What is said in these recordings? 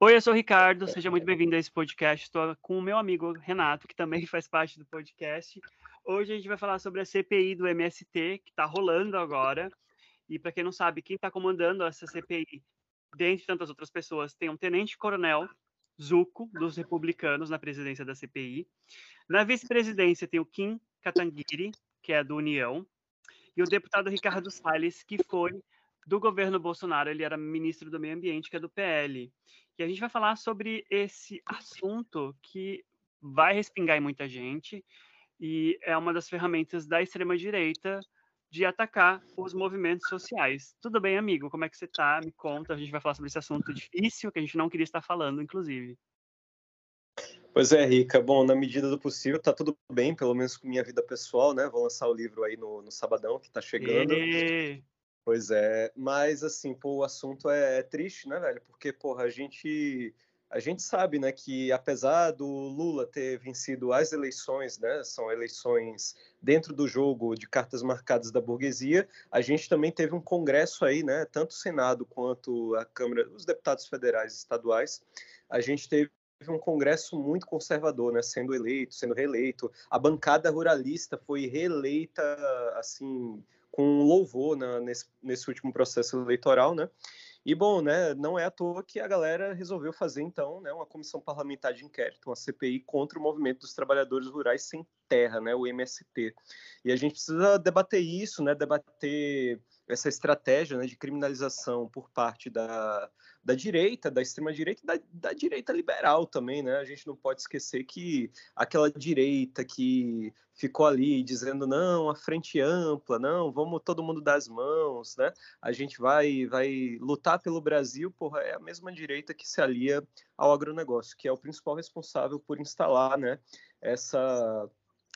Oi, eu sou o Ricardo, seja muito bem-vindo a esse podcast. Estou com o meu amigo Renato, que também faz parte do podcast. Hoje a gente vai falar sobre a CPI do MST, que está rolando agora. E para quem não sabe, quem está comandando essa CPI, dentre tantas outras pessoas, tem um tenente-coronel Zuco, dos republicanos, na presidência da CPI. Na vice-presidência tem o Kim Kataguiri, que é do União, e o deputado Ricardo Salles, que foi do governo Bolsonaro, ele era ministro do Meio Ambiente, que é do PL. E a gente vai falar sobre esse assunto que vai respingar em muita gente e é uma das ferramentas da extrema-direita de atacar os movimentos sociais. Tudo bem, amigo? Como é que você está? Me conta, a gente vai falar sobre esse assunto difícil que a gente não queria estar falando, inclusive. Pois é, Rica. Bom, na medida do possível, tá tudo bem, pelo menos com minha vida pessoal, né? Vou lançar o livro aí no, no sabadão, que tá chegando. E... Pois é, mas assim, pô, o assunto é, é triste, né, velho? Porque, porra, a gente a gente sabe, né, que apesar do Lula ter vencido as eleições, né, são eleições dentro do jogo de cartas marcadas da burguesia, a gente também teve um congresso aí, né, tanto o Senado quanto a Câmara, os deputados federais e estaduais, a gente teve um congresso muito conservador, né, sendo eleito, sendo reeleito. A bancada ruralista foi reeleita, assim, com louvor nesse, nesse último processo eleitoral, né? E bom, né, não é à toa que a galera resolveu fazer então, né, uma comissão parlamentar de inquérito, uma CPI contra o movimento dos trabalhadores rurais sem terra, né, o MST. E a gente precisa debater isso, né, debater essa estratégia né, de criminalização por parte da, da direita, da extrema-direita e da, da, direita liberal também, né? A gente não pode esquecer que aquela direita que ficou ali dizendo não, a frente ampla, não, vamos todo mundo dar as mãos, né? A gente vai, vai lutar pelo Brasil, porra, é a mesma direita que se alia ao agronegócio, que é o principal responsável por instalar, né, essa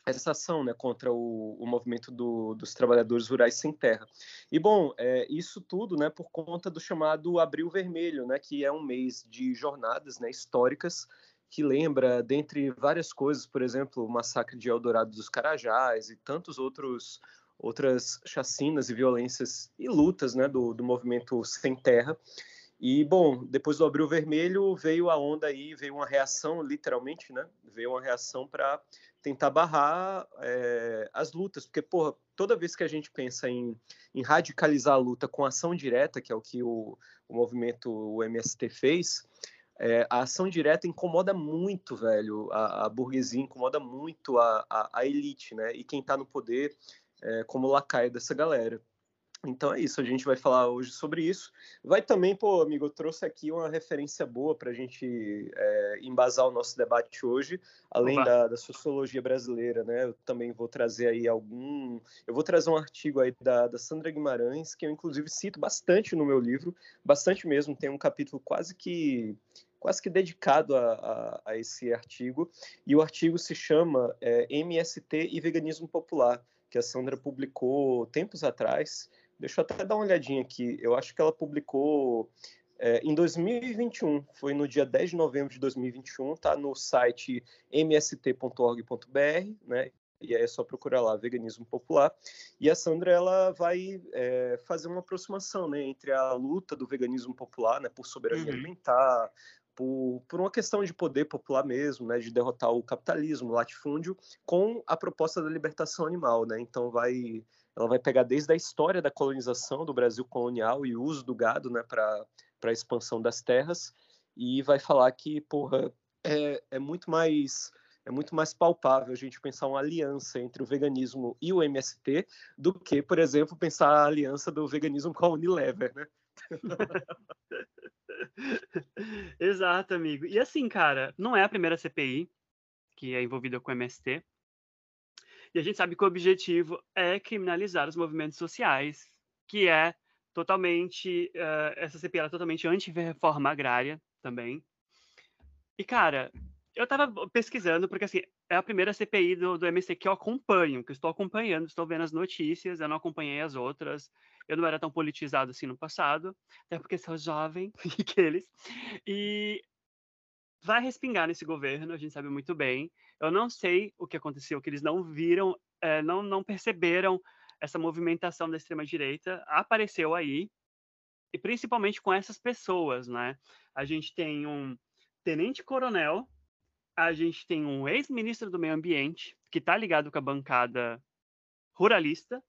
essa ação né, contra o, o movimento do, dos trabalhadores rurais sem terra. E, bom, é, isso tudo né, por conta do chamado Abril Vermelho, né, que é um mês de jornadas né, históricas que lembra, dentre várias coisas, por exemplo, o massacre de Eldorado dos Carajás e tantos outros outras chacinas e violências e lutas né, do, do movimento sem terra. E, bom, depois do Abril Vermelho veio a onda aí, veio uma reação, literalmente, né? Veio uma reação para tentar barrar é, as lutas, porque, porra, toda vez que a gente pensa em, em, radicalizar a luta com ação direta, que é o que o, o movimento, o MST fez, é, a ação direta incomoda muito, velho, a, a burguesia incomoda muito a, a, a, elite, né? E quem está no poder é, como lacaio dessa galera. Então é isso, a gente vai falar hoje sobre isso. Vai também, pô, amigo, eu trouxe aqui uma referência boa para a gente é, embasar o nosso debate hoje, além da, da, sociologia brasileira, né? Eu também vou trazer aí algum. Eu vou trazer um artigo aí da, da Sandra Guimarães, que eu inclusive cito bastante no meu livro, bastante mesmo, tem um capítulo quase que quase que dedicado a, a, a esse artigo, e o artigo se chama é, MST e Veganismo Popular, que a Sandra publicou tempos atrás, Deixa eu até dar uma olhadinha aqui. Eu acho que ela publicou é, em 2021, foi no dia 10 de novembro de 2021, tá no site mst.org.br, né? E aí é só procurar lá veganismo popular. E a Sandra ela vai é, fazer uma aproximação, né, entre a luta do veganismo popular, né, por soberania uhum. alimentar, por, por uma questão de poder popular mesmo, né, de derrotar o capitalismo, o latifúndio, com a proposta da libertação animal, né? Então vai ela vai pegar desde a história da colonização do Brasil colonial e o uso do gado né, para a expansão das terras e vai falar que porra, é, é muito mais é muito mais palpável a gente pensar uma aliança entre o veganismo e o MST do que, por exemplo, pensar a aliança do veganismo com a Unilever, né? Exato, amigo. E assim, cara, não é a primeira CPI que é envolvida com o MST. E a gente sabe que o objetivo é criminalizar os movimentos sociais, que é totalmente. Uh, essa CPI é totalmente anti-reforma agrária também. E, cara, eu tava pesquisando, porque assim, é a primeira CPI do, do MC que eu acompanho, que eu estou acompanhando, estou vendo as notícias, eu não acompanhei as outras. Eu não era tão politizado assim no passado, até porque sou jovem, aqueles. E vai respingar nesse governo, a gente sabe muito bem. Eu não sei o que aconteceu, que eles não viram é, não, não perceberam essa movimentação da extrema-direita, apareceu aí, e principalmente com essas pessoas, né? A gente tem um tenente-coronel, a gente tem um ex-ministro do meio ambiente, que está ligado com a bancada ruralista,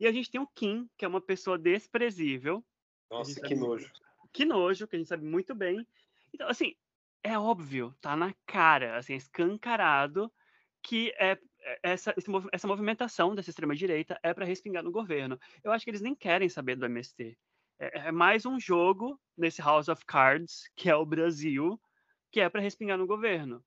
e a gente tem o Kim, que é uma pessoa desprezível. Nossa, que nojo. Que nojo, que a gente sabe muito bem. Então, assim, é óbvio, tá na cara, assim, escancarado que é, é essa, essa movimentação dessa extrema-direita é para respingar no governo. Eu acho que eles nem querem saber do MST. É, é mais um jogo nesse House of Cards, que é o Brasil, que é para respingar no governo.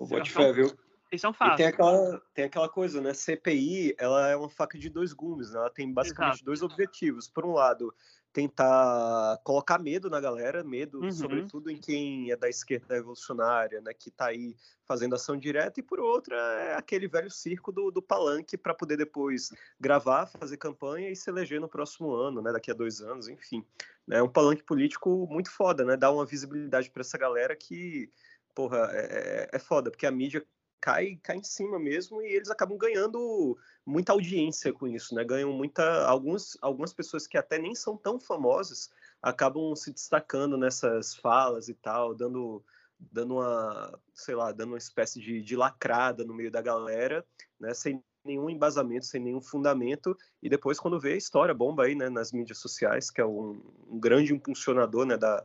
Vou te viu? Isso é um fato. E tem aquela, tem aquela coisa, né? CPI, ela é uma faca de dois gumes, né? Ela tem basicamente Exato. dois objetivos. Por um lado, tentar colocar medo na galera, medo uhum. sobretudo em quem é da esquerda revolucionária, né, que está aí fazendo ação direta, e por outra é aquele velho circo do, do palanque para poder depois gravar, fazer campanha e se eleger no próximo ano, né, daqui a dois anos, enfim. É um palanque político muito foda, né, dá uma visibilidade para essa galera que, porra, é, é, é foda, porque a mídia cai, cai em cima mesmo e eles acabam ganhando muita audiência com isso, né? Ganham muita alguns, algumas pessoas que até nem são tão famosas acabam se destacando nessas falas e tal, dando dando uma, sei lá, dando uma espécie de, de lacrada no meio da galera, né? Sem nenhum embasamento, sem nenhum fundamento, e depois quando vê a história bomba aí, né, nas mídias sociais, que é um, um grande impulsionador, né, da,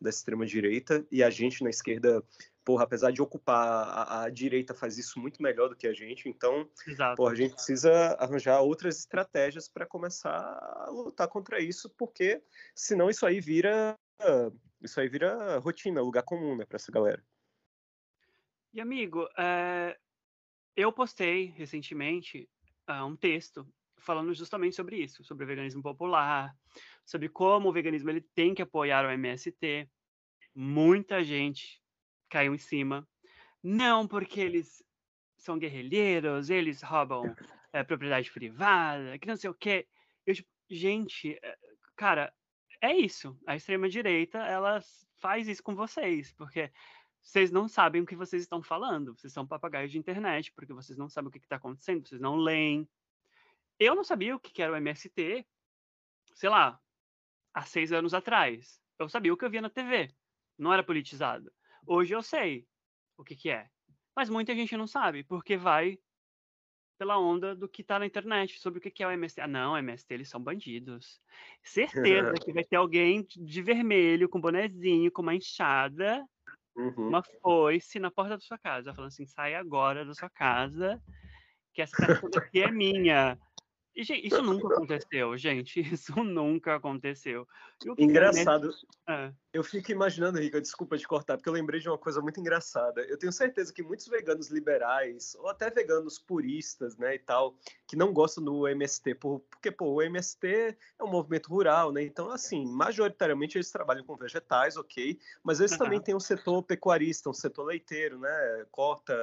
da extrema direita, e a gente na esquerda porra, apesar de ocupar, a, a, direita faz isso muito melhor do que a gente, então, Exato. porra, a gente precisa arranjar outras estratégias para começar a lutar contra isso, porque senão isso aí vira isso aí vira rotina, lugar comum, né, para essa galera. E amigo, é... eu postei recentemente uh, um texto falando justamente sobre isso, sobre o veganismo popular, sobre como o veganismo ele tem que apoiar o MST. Muita gente caiu em cima. Não porque eles são guerrilheiros, eles roubam é, propriedade privada, que não sei o quê. Eu, tipo, gente, eh, cara, é isso. A extrema-direita, ela faz isso com vocês, porque vocês não sabem o que vocês estão falando. Vocês são papagaios de internet, porque vocês não sabem o que está acontecendo, vocês não leem. Eu não sabia o que era o MST, sei lá, há seis anos atrás. Eu sabia o que eu via na TV. Não era politizado. Hoje eu sei o que, que é. Mas muita gente não sabe, porque vai pela onda do que está na internet sobre o que, que é o MST. Ah, não, MST, eles são bandidos. Certeza que vai ter alguém de vermelho, com bonezinho, com uma enxada, uhum. uma foice na porta da sua casa, falando assim: sai agora da sua casa, que essa casa aqui é minha. E, gente, isso nunca aconteceu, gente. Isso nunca aconteceu. Engraçado. É. Eu fico imaginando, Rica, desculpa te cortar, porque eu lembrei de uma coisa muito engraçada. Eu tenho certeza que muitos veganos liberais, ou até veganos puristas, né, e tal, que não gostam do MST, porque, pô, o MST é um movimento rural, né? Então, assim, majoritariamente eles trabalham com vegetais, ok, mas eles uhum. também têm um setor pecuarista, um setor leiteiro, né? Corta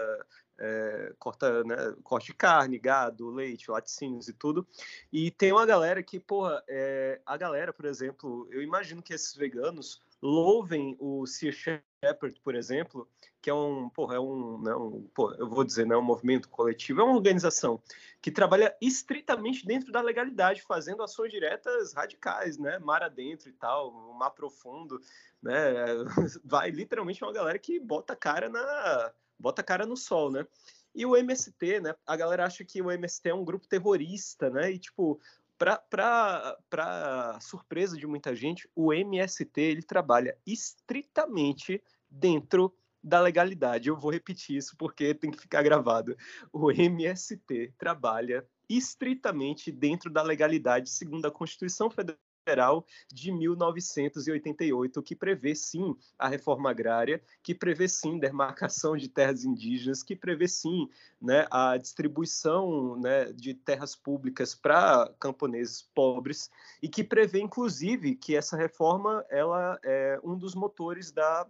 é, corta, né, corte de carne, gado, leite, laticínios e tudo. E tem uma galera que, porra, é, a galera, por exemplo, eu imagino que esses veganos louvem o Sea Shepherd, por exemplo, que é um, porra, é um, não, né, porra, eu vou dizer, não é um movimento coletivo, é uma organização que trabalha estritamente dentro da legalidade, fazendo ações diretas radicais, né, mar adentro e tal, mar profundo, né, vai literalmente uma galera que bota a cara na bota a cara no sol, né? E o MST, né? A galera acha que o MST é um grupo terrorista, né? E, tipo, para surpresa de muita gente, o MST ele trabalha estritamente dentro da legalidade. Eu vou repetir isso porque tem que ficar gravado. O MST trabalha estritamente dentro da legalidade, segundo a Constituição Federal Federal de 1988, que prevê sim a reforma agrária, que prevê sim demarcação de terras indígenas, que prevê sim né, a distribuição né, de terras públicas para camponeses pobres e que prevê inclusive que essa reforma ela é um dos motores da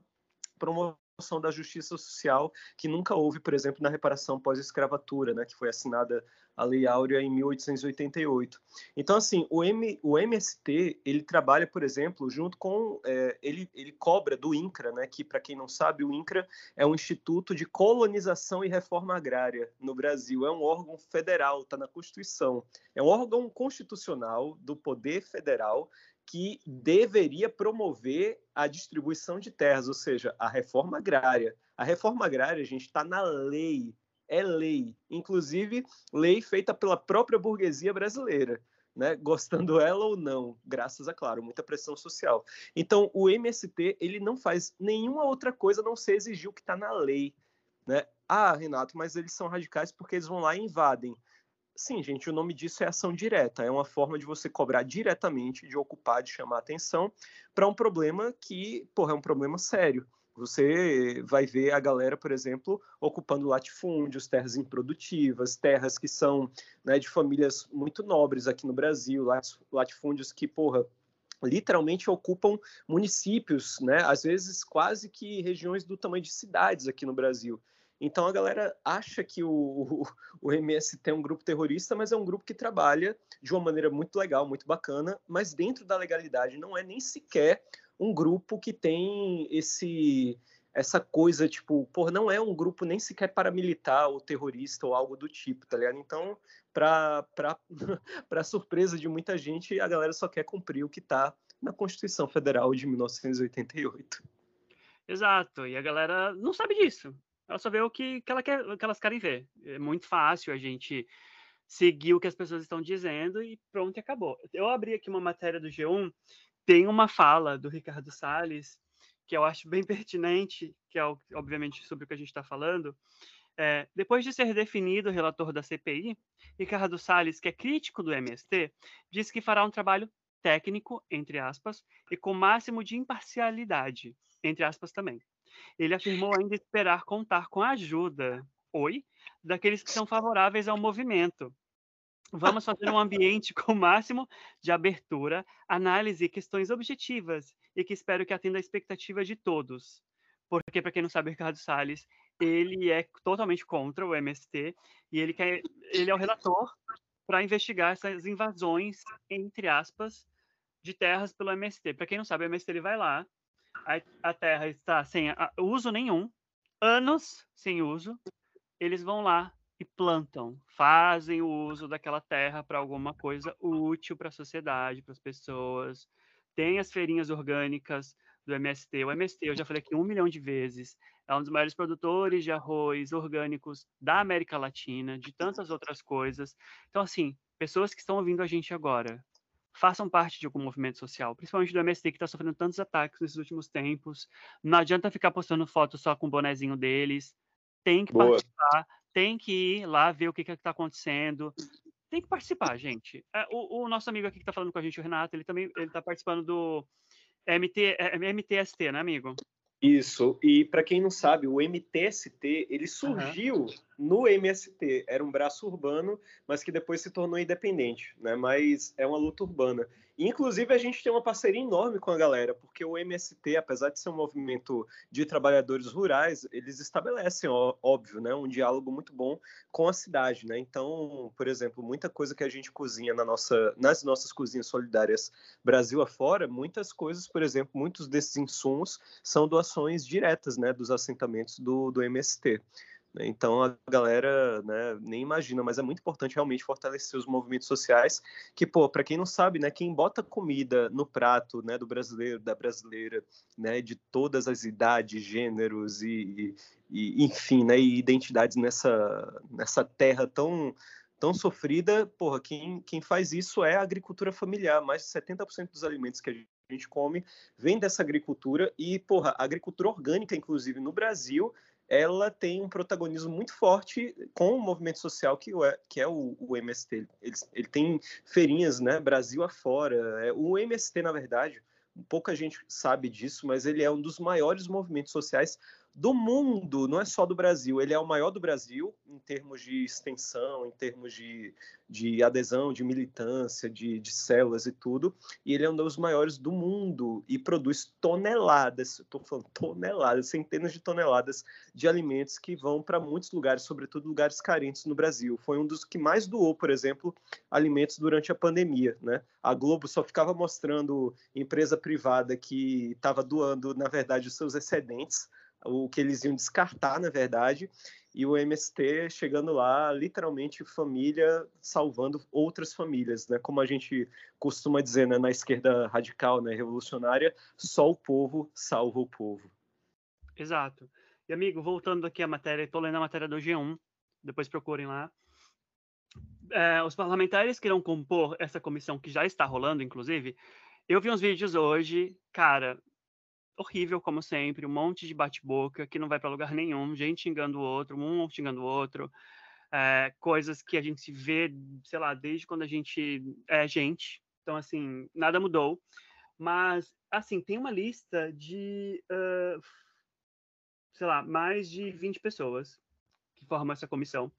promoção noção da justiça social que nunca houve, por exemplo, na reparação pós-escravatura, né, que foi assinada a Lei Áurea em 1888. Então, assim, o, M, o MST, ele trabalha, por exemplo, junto com, é, ele, ele cobra do INCRA, né, que, para quem não sabe, o INCRA é um Instituto de Colonização e Reforma Agrária no Brasil, é um órgão federal, está na Constituição, é um órgão constitucional do poder federal que deveria promover a distribuição de terras, ou seja, a reforma agrária. A reforma agrária, a gente, está na lei, é lei, inclusive lei feita pela própria burguesia brasileira. Né, gostando ela ou não, graças a claro, muita pressão social. Então, o MST ele não faz nenhuma outra coisa a não ser exigir o que está na lei, né? Ah, Renato, mas eles são radicais porque eles vão lá e invadem. Sim, gente, o nome disso é ação direta. É uma forma de você cobrar diretamente, de ocupar, de chamar atenção para um problema que, porra, é um problema sério. Você vai ver a galera, por exemplo, ocupando latifúndios, terras improdutivas, terras que são né, de famílias muito nobres aqui no Brasil, latifúndios que, porra, literalmente ocupam municípios, né? Às vezes quase que regiões do tamanho de cidades aqui no Brasil. Então a galera acha que o, o, MST é um grupo terrorista, mas é um grupo que trabalha de uma maneira muito legal, muito bacana, mas dentro da legalidade não é nem sequer um grupo que tem esse essa coisa, tipo, por não é um grupo nem sequer paramilitar ou terrorista ou algo do tipo, tá ligado? Então, para surpresa de muita gente, a galera só quer cumprir o que está na Constituição Federal de 1988. Exato, e a galera não sabe disso. Ela só vê o que, que, ela quer, que elas querem ver. É muito fácil a gente seguir o que as pessoas estão dizendo e pronto, acabou. Eu abri aqui uma matéria do G1, tem uma fala do Ricardo Salles, que eu acho bem pertinente, que é, obviamente, sobre o que a gente está falando. É, depois de ser definido o relator da CPI, Ricardo Salles, que é crítico do MST, diz que fará um trabalho técnico, entre aspas, e com máximo de imparcialidade, entre aspas também. Ele afirmou ainda esperar contar com a ajuda, oi, daqueles que são favoráveis ao movimento. Vamos fazer um ambiente com o máximo de abertura, análise e questões objetivas e que espero que atenda a expectativa de todos. Porque, para quem não sabe, Ricardo Salles, ele é totalmente contra o MST e ele, quer, ele é o relator para investigar essas invasões, entre aspas, de terras pelo MST. Para quem não sabe, o MST ele vai lá, a, a terra está sem a, uso nenhum, anos sem uso, eles vão lá e plantam, fazem o uso daquela terra para alguma coisa útil para a sociedade, para as pessoas. Tem as feirinhas orgânicas do MST. O MST, eu já falei aqui um milhão de vezes, é um dos maiores produtores de arroz orgânicos da América Latina, de tantas outras coisas. Então, assim, pessoas que estão ouvindo a gente agora, façam parte de algum movimento social, principalmente do MST, que está sofrendo tantos ataques nesses últimos tempos. Não adianta ficar postando fotos só com o bonezinho deles. Tem que Boa. participar, tem que ir lá ver o que está acontecendo. Tem que participar, gente. É, o, o, nosso amigo aqui que está falando com a gente, o Renato, ele também está participando do MT, é, MTST, né, amigo? Isso. E para quem não sabe, o MTST ele surgiu uhum. no MST. Era um braço urbano, mas que depois se tornou independente, né? Mas é uma luta urbana. Inclusive, a gente tem uma parceria enorme com a galera, porque o MST, apesar de ser um movimento de trabalhadores rurais, eles estabelecem, óbvio, né, um diálogo muito bom com a cidade. Né? Então, por exemplo, muita coisa que a gente cozinha na nossa, nas nossas cozinhas solidárias Brasil afora, muitas coisas, por exemplo, muitos desses insumos são doações diretas né, dos assentamentos do, do MST. Né? Então a galera né, nem imagina, mas é muito importante realmente fortalecer os movimentos sociais. Que, pô, para quem não sabe, né, quem bota comida no prato né, do brasileiro, da brasileira, né, de todas as idades, gêneros e, e enfim, né, e identidades nessa, nessa terra tão tão sofrida, porra, quem, quem faz isso é a agricultura familiar. Mais de 70% dos alimentos que a gente come vem dessa agricultura e, porra, a agricultura orgânica, inclusive no Brasil, ela tem um protagonismo muito forte com o movimento social que, é, que é o, o MST. Ele, ele, tem feirinhas, né, Brasil afora. É, o MST, na verdade, pouca gente sabe disso, mas ele é um dos maiores movimentos sociais do mundo, não é só do Brasil. Ele é o maior do Brasil em termos de extensão, em termos de, de adesão, de militância, de, de células e tudo. E ele é um dos maiores do mundo e produz toneladas, estou falando toneladas, centenas de toneladas de alimentos que vão para muitos lugares, sobretudo lugares carentes no Brasil. Foi um dos que mais doou, por exemplo, alimentos durante a pandemia. Né? A Globo só ficava mostrando empresa privada que estava doando, na verdade, os seus excedentes o que eles iam descartar, na verdade, e o MST chegando lá, literalmente família salvando outras famílias, né? Como a gente costuma dizer né? na esquerda radical, né? revolucionária, só o povo salva o povo. Exato. E amigo, voltando aqui à matéria, estou lendo a matéria do G1, depois procurem lá. É, os parlamentares que irão compor essa comissão que já está rolando, inclusive, eu vi uns vídeos hoje, cara, horrível, como sempre, um monte de bate-boca que não vai para lugar nenhum, gente xingando o outro, um xingando o outro, é, coisas que a gente vê, sei lá, desde quando a gente é gente. Então, assim, nada mudou. Mas, assim, tem uma lista de, uh, sei lá, mais de 20 pessoas que formam essa comissão.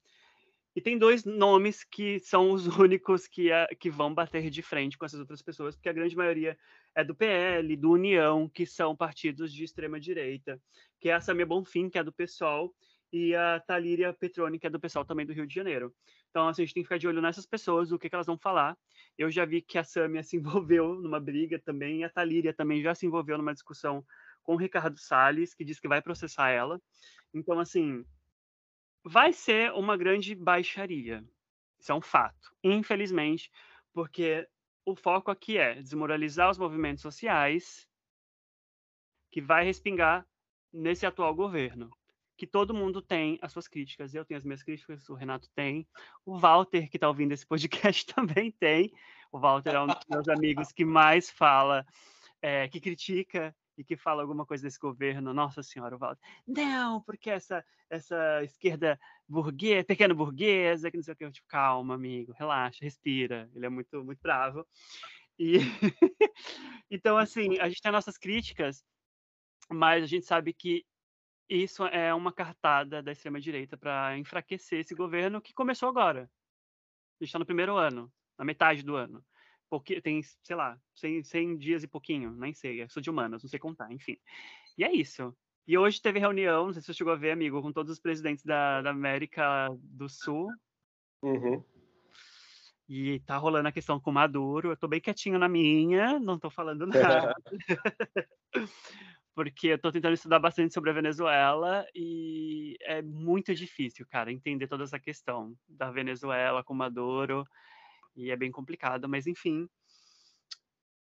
E tem dois nomes que são os únicos que, é, que vão bater de frente com essas outras pessoas, porque a grande maioria é do PL, do União, que são partidos de extrema direita, que é a Samia Bonfim, que é do PSOL, e a Talíria Petroni, que é do PSOL também do Rio de Janeiro. Então, assim, a gente tem que ficar de olho nessas pessoas, o que, que elas vão falar. Eu já vi que a Samia se envolveu numa briga também, e a Talíria também já se envolveu numa discussão com o Ricardo Salles, que diz que vai processar ela. Então, assim, vai ser uma grande baixaria. Isso é um fato, infelizmente, porque o foco aqui é desmoralizar os movimentos sociais, que vai respingar nesse atual governo. Que todo mundo tem as suas críticas. Eu tenho as minhas críticas, o Renato tem, o Walter, que está ouvindo esse podcast, também tem. O Walter é um dos meus amigos que mais fala, é, que critica e que fala alguma coisa desse governo, nossa senhora, o Walter, não, porque essa, essa esquerda burguesa, pequena burguesa, que não sei o que, eu, tipo, calma, amigo, relaxa, respira, ele é muito, muito bravo. E então, assim, a gente tem nossas críticas, mas a gente sabe que isso é uma cartada da extrema-direita para enfraquecer esse governo que começou agora. A gente está no primeiro ano, na metade do ano porque tem, sei lá, 100, 100 dias e pouquinho, nem sei, eu sou de humanas, não sei contar, enfim. E é isso. E hoje teve reunião, não sei se você chegou a ver, amigo, com todos os presidentes da, da América do Sul. Uhum. E tá rolando a questão com o Maduro. Eu tô bem quietinho na minha, não tô falando nada. Porque eu tô tentando estudar bastante sobre a Venezuela e é muito difícil, cara, entender toda essa questão da Venezuela com Maduro e é bem complicado, mas enfim.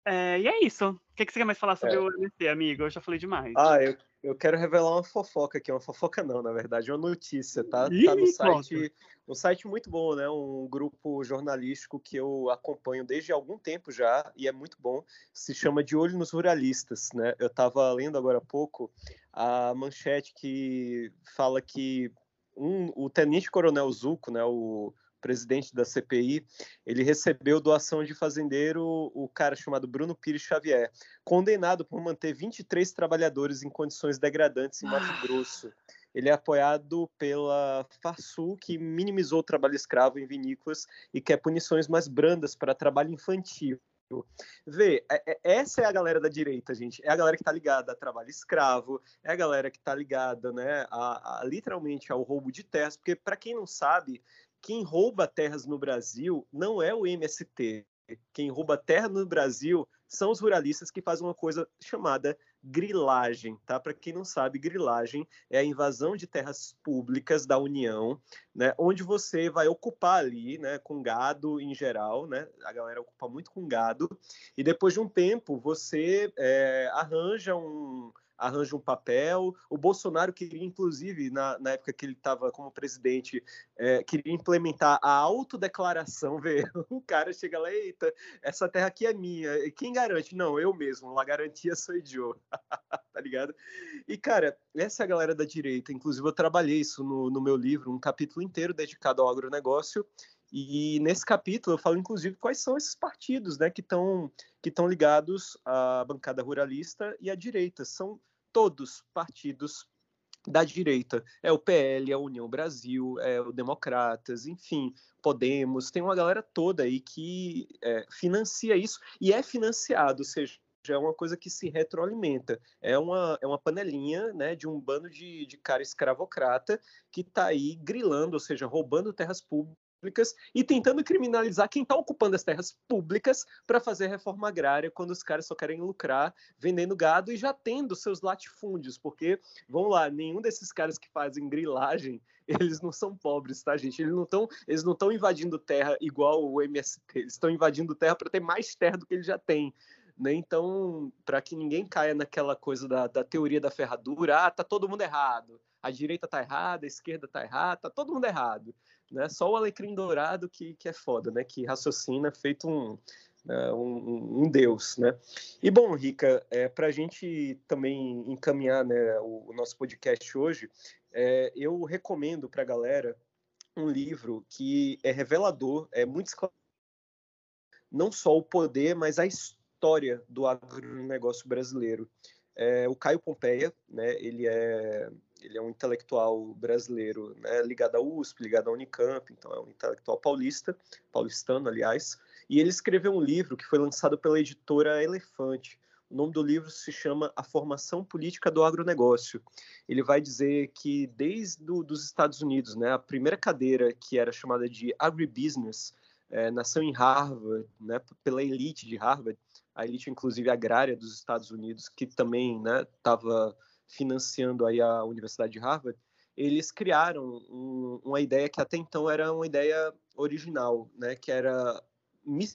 É, e é isso. O que, que você quer mais falar sobre é. o MST, amigo? Eu já falei demais. Ah, eu, eu quero revelar uma fofoca aqui, uma fofoca não, na verdade, é uma notícia, tá? Ih, tá no site, um site muito bom, né? Um grupo jornalístico que eu acompanho desde algum tempo já e é muito bom. Se chama De Olho nos Ruralistas, né? Eu estava lendo agora há pouco a manchete que fala que um, o tenente coronel Zuco, né? O presidente da CPI, ele recebeu doação de fazendeiro, o cara chamado Bruno Pires Xavier, condenado por manter 23 trabalhadores em condições degradantes em Mato ah. Grosso. Ele é apoiado pela Farsul, que minimizou o trabalho escravo em vinícolas e quer punições mais brandas para trabalho infantil. Vê, é, é, essa é a galera da direita, gente. É a galera que está ligada a trabalho escravo, é a galera que está ligada, né, a, a, literalmente ao roubo de terras, porque para quem não sabe, quem rouba terras no Brasil não é o MST. Quem rouba terra no Brasil são os ruralistas que fazem uma coisa chamada grilagem, tá? Para quem não sabe, grilagem é a invasão de terras públicas da União, né? Onde você vai ocupar ali, né? Com gado em geral, né? A galera ocupa muito com gado e depois de um tempo você é, arranja um arranja um papel. O Bolsonaro queria, inclusive, na, na época que ele estava como presidente, é, queria implementar a autodeclaração. Vê, o cara chega lá, eita, essa terra aqui é minha. E quem garante? Não, eu mesmo. A garantia sou eu. tá ligado? E, cara, essa é a galera da direita. Inclusive, eu trabalhei isso no, no meu livro, um capítulo inteiro dedicado ao agronegócio. E nesse capítulo eu falo, inclusive, quais são esses partidos né, que estão que ligados à bancada ruralista e à direita. São todos partidos da direita. É o PL, é a União Brasil, é o Democratas, enfim, Podemos, tem uma galera toda aí que é, financia isso e é financiado, ou seja, é uma coisa que se retroalimenta. É uma, é uma panelinha né, de um bando de, de cara escravocrata que está aí grilando, ou seja, roubando terras públicas públicas e tentando criminalizar quem está ocupando as terras públicas para fazer reforma agrária quando os caras só querem lucrar vendendo gado e já tendo seus latifúndios, porque, vamos lá, nenhum desses caras que fazem grilagem, eles não são pobres, tá, gente? Eles não estão eles não estão invadindo terra igual o MST, eles estão invadindo terra para ter mais terra do que eles já têm. Né? Então, para que ninguém caia naquela coisa da, da teoria da ferradura, ah, tá todo mundo errado, a direita tá errada, a esquerda tá errada, tá todo mundo errado né? Só o alecrim dourado que, que é foda, né? Que raciocina feito um, uh, um, um, deus, né? E bom, Rica, é, para a gente também encaminhar né, o, o nosso podcast hoje, é, eu recomendo para a galera um livro que é revelador, é muito não só o poder, mas a história do agronegócio brasileiro. É, o Caio Pompeia, né, ele é ele é um intelectual brasileiro, né, ligado à USP, ligado à Unicamp, então é um intelectual paulista, paulistano, aliás, e ele escreveu um livro que foi lançado pela editora Elefante. O nome do livro se chama A Formação Política do Agronegócio. Ele vai dizer que desde do, dos Estados Unidos, né, a primeira cadeira que era chamada de agribusiness é, nasceu em Harvard, né, pela elite de Harvard, a elite inclusive agrária dos Estados Unidos, que também estava né, financiando aí a Universidade de Harvard, eles criaram um, uma ideia que até então era uma ideia original, né, que era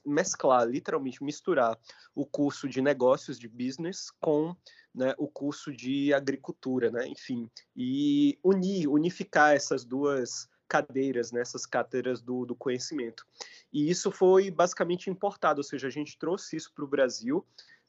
mesclar, literalmente misturar o curso de negócios de business com né, o curso de agricultura, né, enfim, e unir, unificar essas duas cadeiras, né, cátedras do, do conhecimento. E isso foi basicamente importado, ou seja, a gente trouxe isso para o Brasil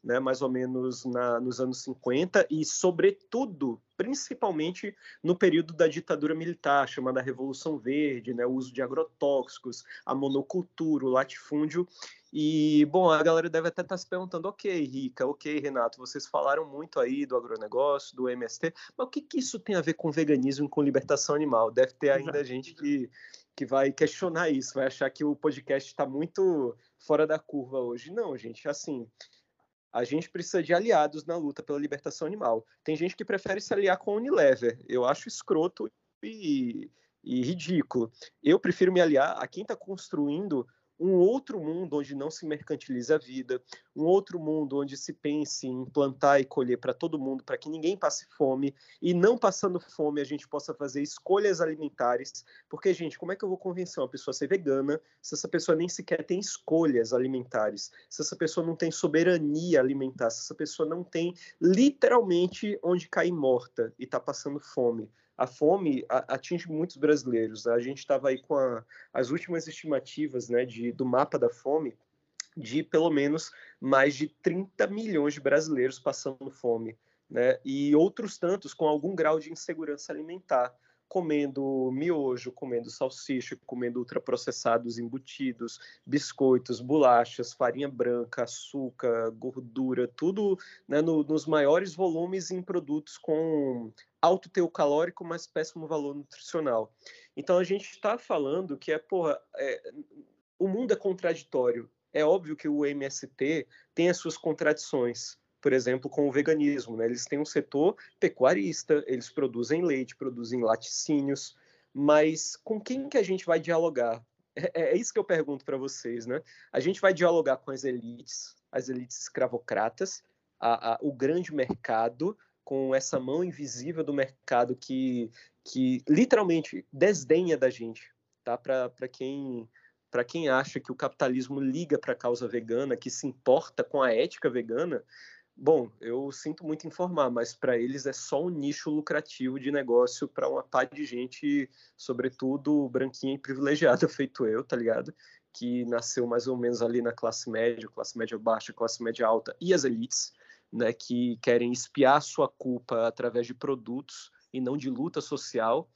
né, mais ou menos na, nos anos 50 e, sobretudo, principalmente no período da ditadura militar, chamada Revolução Verde, né, o uso de agrotóxicos, a monocultura, o latifúndio. E, bom, a galera deve até estar tá se perguntando, ok, Rica, ok, Renato, vocês falaram muito aí do agronegócio, do MST, mas o que, que isso tem a ver com veganismo e com libertação animal? Deve ter ainda gente que, que vai questionar isso, vai achar que o podcast está muito fora da curva hoje. Não, gente, assim, a gente precisa de aliados na luta pela libertação animal. Tem gente que prefere se aliar com a Unilever. Eu acho escroto e, e ridículo. Eu prefiro me aliar a quem está construindo um outro mundo onde não se mercantilize a vida, um outro mundo onde se pense em plantar e colher para todo mundo, para que ninguém passe fome e não passando fome a gente possa fazer escolhas alimentares. Porque, gente, como é que eu vou convencer uma pessoa a ser vegana se essa pessoa nem sequer tem escolhas alimentares, se essa pessoa não tem soberania alimentar, se essa pessoa não tem literalmente onde cair morta e está passando fome? A fome atinge muitos brasileiros. A gente estava aí com a, as últimas estimativas né, de, do mapa da fome de pelo menos mais de 30 milhões de brasileiros passando fome, né? E outros tantos com algum grau de insegurança alimentar comendo miojo, comendo salsicha, comendo ultraprocessados embutidos, biscoitos, bolachas, farinha branca, açúcar, gordura, tudo né, no, nos maiores volumes em produtos com alto teor calórico, mas péssimo valor nutricional. Então a gente está falando que é, porra, é, o mundo é contraditório. É óbvio que o MST tem as suas contradições por exemplo, com o veganismo. Né? Eles têm um setor pecuarista, eles produzem leite, produzem laticínios, mas com quem que a gente vai dialogar? É, é, é isso que eu pergunto para vocês, né? A gente vai dialogar com as elites, as elites escravocratas, a, a, o grande mercado, com essa mão invisível do mercado que, que literalmente desdenha da gente, tá? Para quem para quem acha que o capitalismo liga para a causa vegana, que se importa com a ética vegana, Bom, eu sinto muito informar, mas para eles é só um nicho lucrativo de negócio para uma parte de gente, sobretudo branquinha e privilegiada, feito eu, tá ligado? Que nasceu mais ou menos ali na classe média, classe média baixa, classe média alta e as elites, né, que querem espiar sua culpa através de produtos e não de luta social.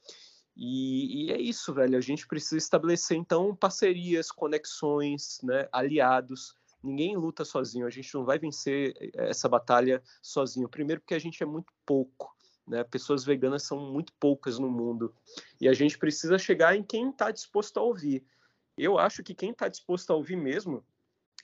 E, e, é isso, velho. A gente precisa estabelecer então parcerias, conexões, né, aliados Ninguém luta sozinho, a gente não vai vencer eh, essa batalha sozinho. Primeiro, porque a gente é muito pouco. Né? Pessoas veganas são muito poucas no mundo. E a gente precisa chegar em quem está disposto a ouvir. Eu acho que quem está disposto a ouvir mesmo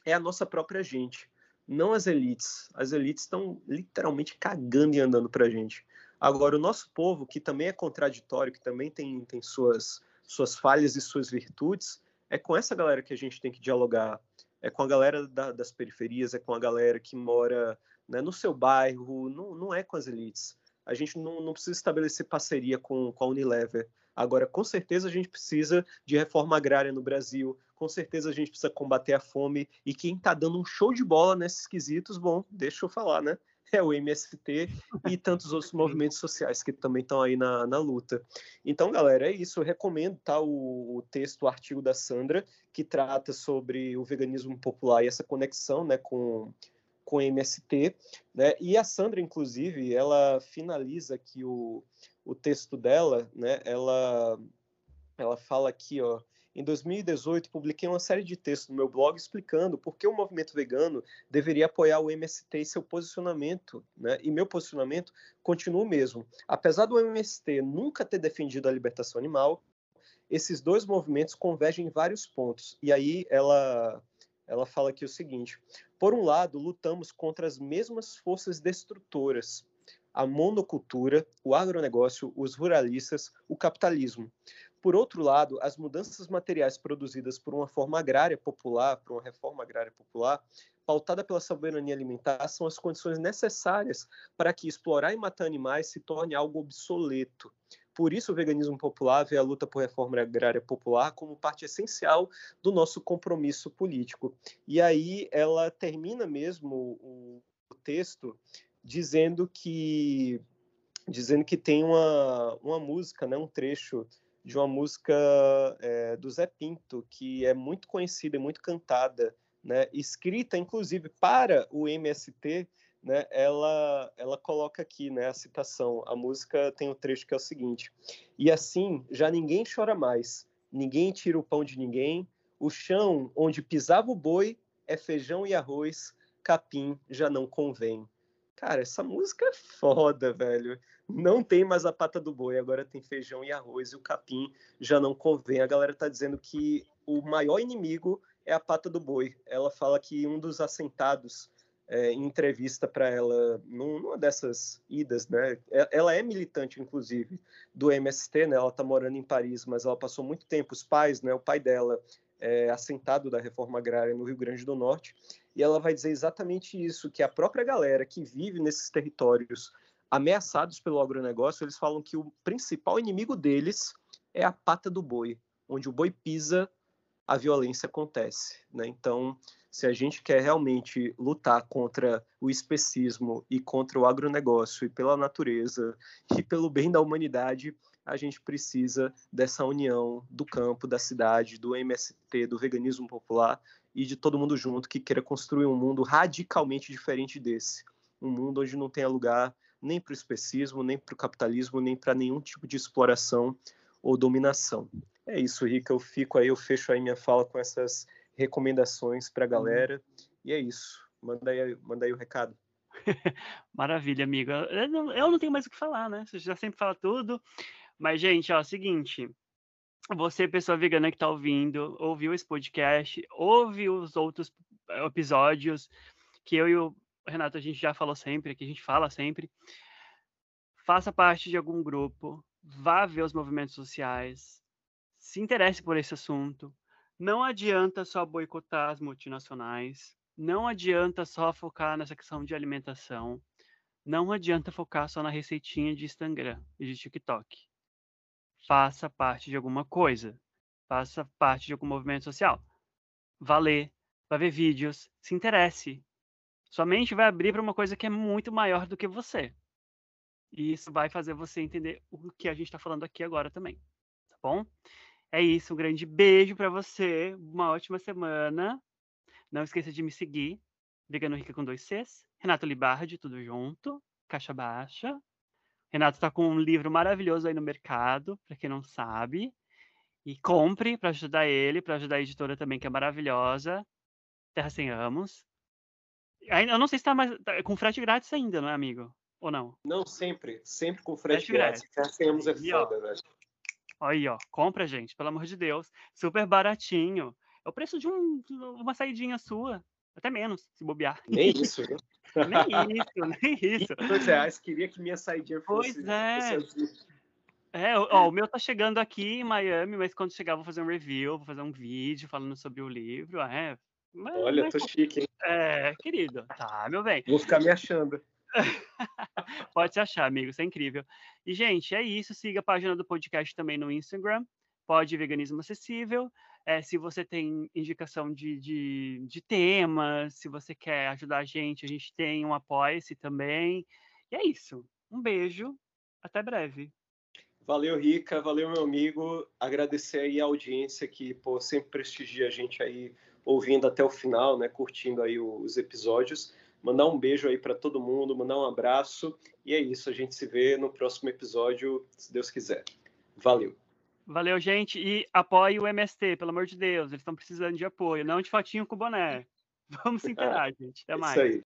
é a nossa própria gente, não as elites. As elites estão literalmente cagando e andando para a gente. Agora, o nosso povo, que também é contraditório, que também tem, tem suas, suas falhas e suas virtudes, é com essa galera que a gente tem que dialogar. É com a galera da, das periferias, é com a galera que mora né, no seu bairro, não, não é com as elites. A gente não, não precisa estabelecer parceria com, com a Unilever. Agora, com certeza, a gente precisa de reforma agrária no Brasil, com certeza a gente precisa combater a fome, e quem está dando um show de bola nesses quesitos, bom, deixa eu falar, né? é o MST e tantos outros movimentos sociais que também estão aí na, na luta. Então, galera, é isso. Eu recomendo tá, o, o, texto, o artigo da Sandra, que trata sobre o veganismo popular e essa conexão né, com, com o MST. Né? E a Sandra, inclusive, ela finaliza aqui o, o texto dela, né? ela, ela fala aqui, ó, em 2018, publiquei uma série de textos no meu blog explicando por que o movimento vegano deveria apoiar o MST e seu posicionamento, né? E meu posicionamento continua o mesmo. Apesar do MST nunca ter defendido a libertação animal, esses dois movimentos convergem em vários pontos. E aí ela ela fala aqui o seguinte: por um lado, lutamos contra as mesmas forças destrutoras, a monocultura, o agronegócio, os ruralistas, o capitalismo. Por outro lado, as mudanças materiais produzidas por uma forma agrária popular, por uma reforma agrária popular, pautada pela soberania alimentar, são as condições necessárias para que explorar e matar animais se torne algo obsoleto. Por isso, o veganismo popular vê a luta por reforma agrária popular como parte essencial do nosso compromisso político. E aí ela termina mesmo o, texto dizendo que dizendo que tem uma, uma música, né, um trecho de uma música é, do Zé Pinto, que é muito conhecida, muito cantada, né? escrita inclusive para o MST, né? ela, ela coloca aqui né, a citação. A música tem um trecho que é o seguinte: E assim já ninguém chora mais, ninguém tira o pão de ninguém, o chão onde pisava o boi é feijão e arroz, capim já não convém. Cara, essa música é foda, velho. Não tem mais a pata do boi, agora tem feijão e arroz e o capim já não convém. A galera tá dizendo que o maior inimigo é a pata do boi. Ela fala que um dos assentados é, em entrevista para ela numa dessas idas, né? É, ela é militante, inclusive, do MST, né? Ela tá morando em Paris, mas ela passou muito tempo, os pais, né? O pai dela é assentado da reforma agrária no Rio Grande do Norte e ela vai dizer exatamente isso, que a própria galera que vive nesses territórios ameaçados pelo agronegócio, eles falam que o principal inimigo deles é a pata do boi, onde o boi pisa, a violência acontece. Né? Então, se a gente quer realmente lutar contra o especismo e contra o agronegócio e pela natureza e pelo bem da humanidade, a gente precisa dessa união do campo, da cidade, do MST, do veganismo popular e de todo mundo junto que queira construir um mundo radicalmente diferente desse. Um mundo onde não tenha lugar nem para o especismo, nem para o capitalismo, nem para nenhum tipo de exploração ou dominação. É isso, Rica. Eu fico aí, eu fecho aí minha fala com essas recomendações para a galera. E é isso. Manda aí, manda aí o recado. Maravilha, amigo. Eu não, eu não tenho mais o que falar, né? Você já sempre fala tudo. Mas, gente, ó, seguinte você, pessoa vegana que está ouvindo, ouviu esse podcast, ouve os outros episódios que eu e o Renato a gente já falou sempre, que a gente fala sempre. Faça parte de algum grupo, vá ver os movimentos sociais, se interesse por esse assunto. Não adianta só boicotar as multinacionais, não adianta só focar nessa questão de alimentação, não adianta focar só na receitinha de Instagram e de TikTok faça parte de alguma coisa, faça parte de algum movimento social. Vá ler, vá ver vídeos, se interesse. Sua mente vai abrir para uma coisa que é muito maior do que você. E isso vai fazer você entender o que a gente está falando aqui agora também. Tá bom? É isso, um grande beijo para você, uma ótima semana. Não esqueça de me seguir, Vegano Rica com dois Cs, Renato Libardi, tudo junto, caixa baixa. Renato está com um livro maravilhoso aí no mercado, para quem não sabe. E compre para ajudar ele, para ajudar a editora também, que é maravilhosa. Terra Sem Amos. Eu não sei se está mais. Tá com frete grátis ainda, não é, amigo? Ou não? Não, sempre. Sempre com frete grátis. Ganhamos é foda, velho. Aí, ó. Compra, gente, pelo amor de Deus. Super baratinho. É o preço de um, uma saidinha sua. Até menos, se bobear. Nem isso, viu? Nem isso, nem isso. Dois reais, queria que minha saidinha fosse. Pois é. Fosse é, ó, o meu tá chegando aqui em Miami, mas quando chegar vou fazer um review, vou fazer um vídeo falando sobre o livro. É, mas, Olha, mas, tô chique, hein? É, querido. Tá, meu bem. Vou ficar me achando. Pode se achar, amigo, isso é incrível. E, gente, é isso. Siga a página do podcast também no Instagram. Pode Veganismo Acessível. É, se você tem indicação de, de, de temas, se você quer ajudar a gente, a gente tem um apoia-se também. E é isso. Um beijo. Até breve. Valeu, Rica. Valeu, meu amigo. Agradecer aí a audiência que pô, sempre prestigia a gente aí ouvindo até o final, né? Curtindo aí os episódios. Mandar um beijo aí para todo mundo, mandar um abraço. E é isso. A gente se vê no próximo episódio, se Deus quiser. Valeu. Valeu, gente. E apoie o MST, pelo amor de Deus. Eles estão precisando de apoio, não de fotinho com boné. Vamos se inteirar, gente. Até mais. Isso aí.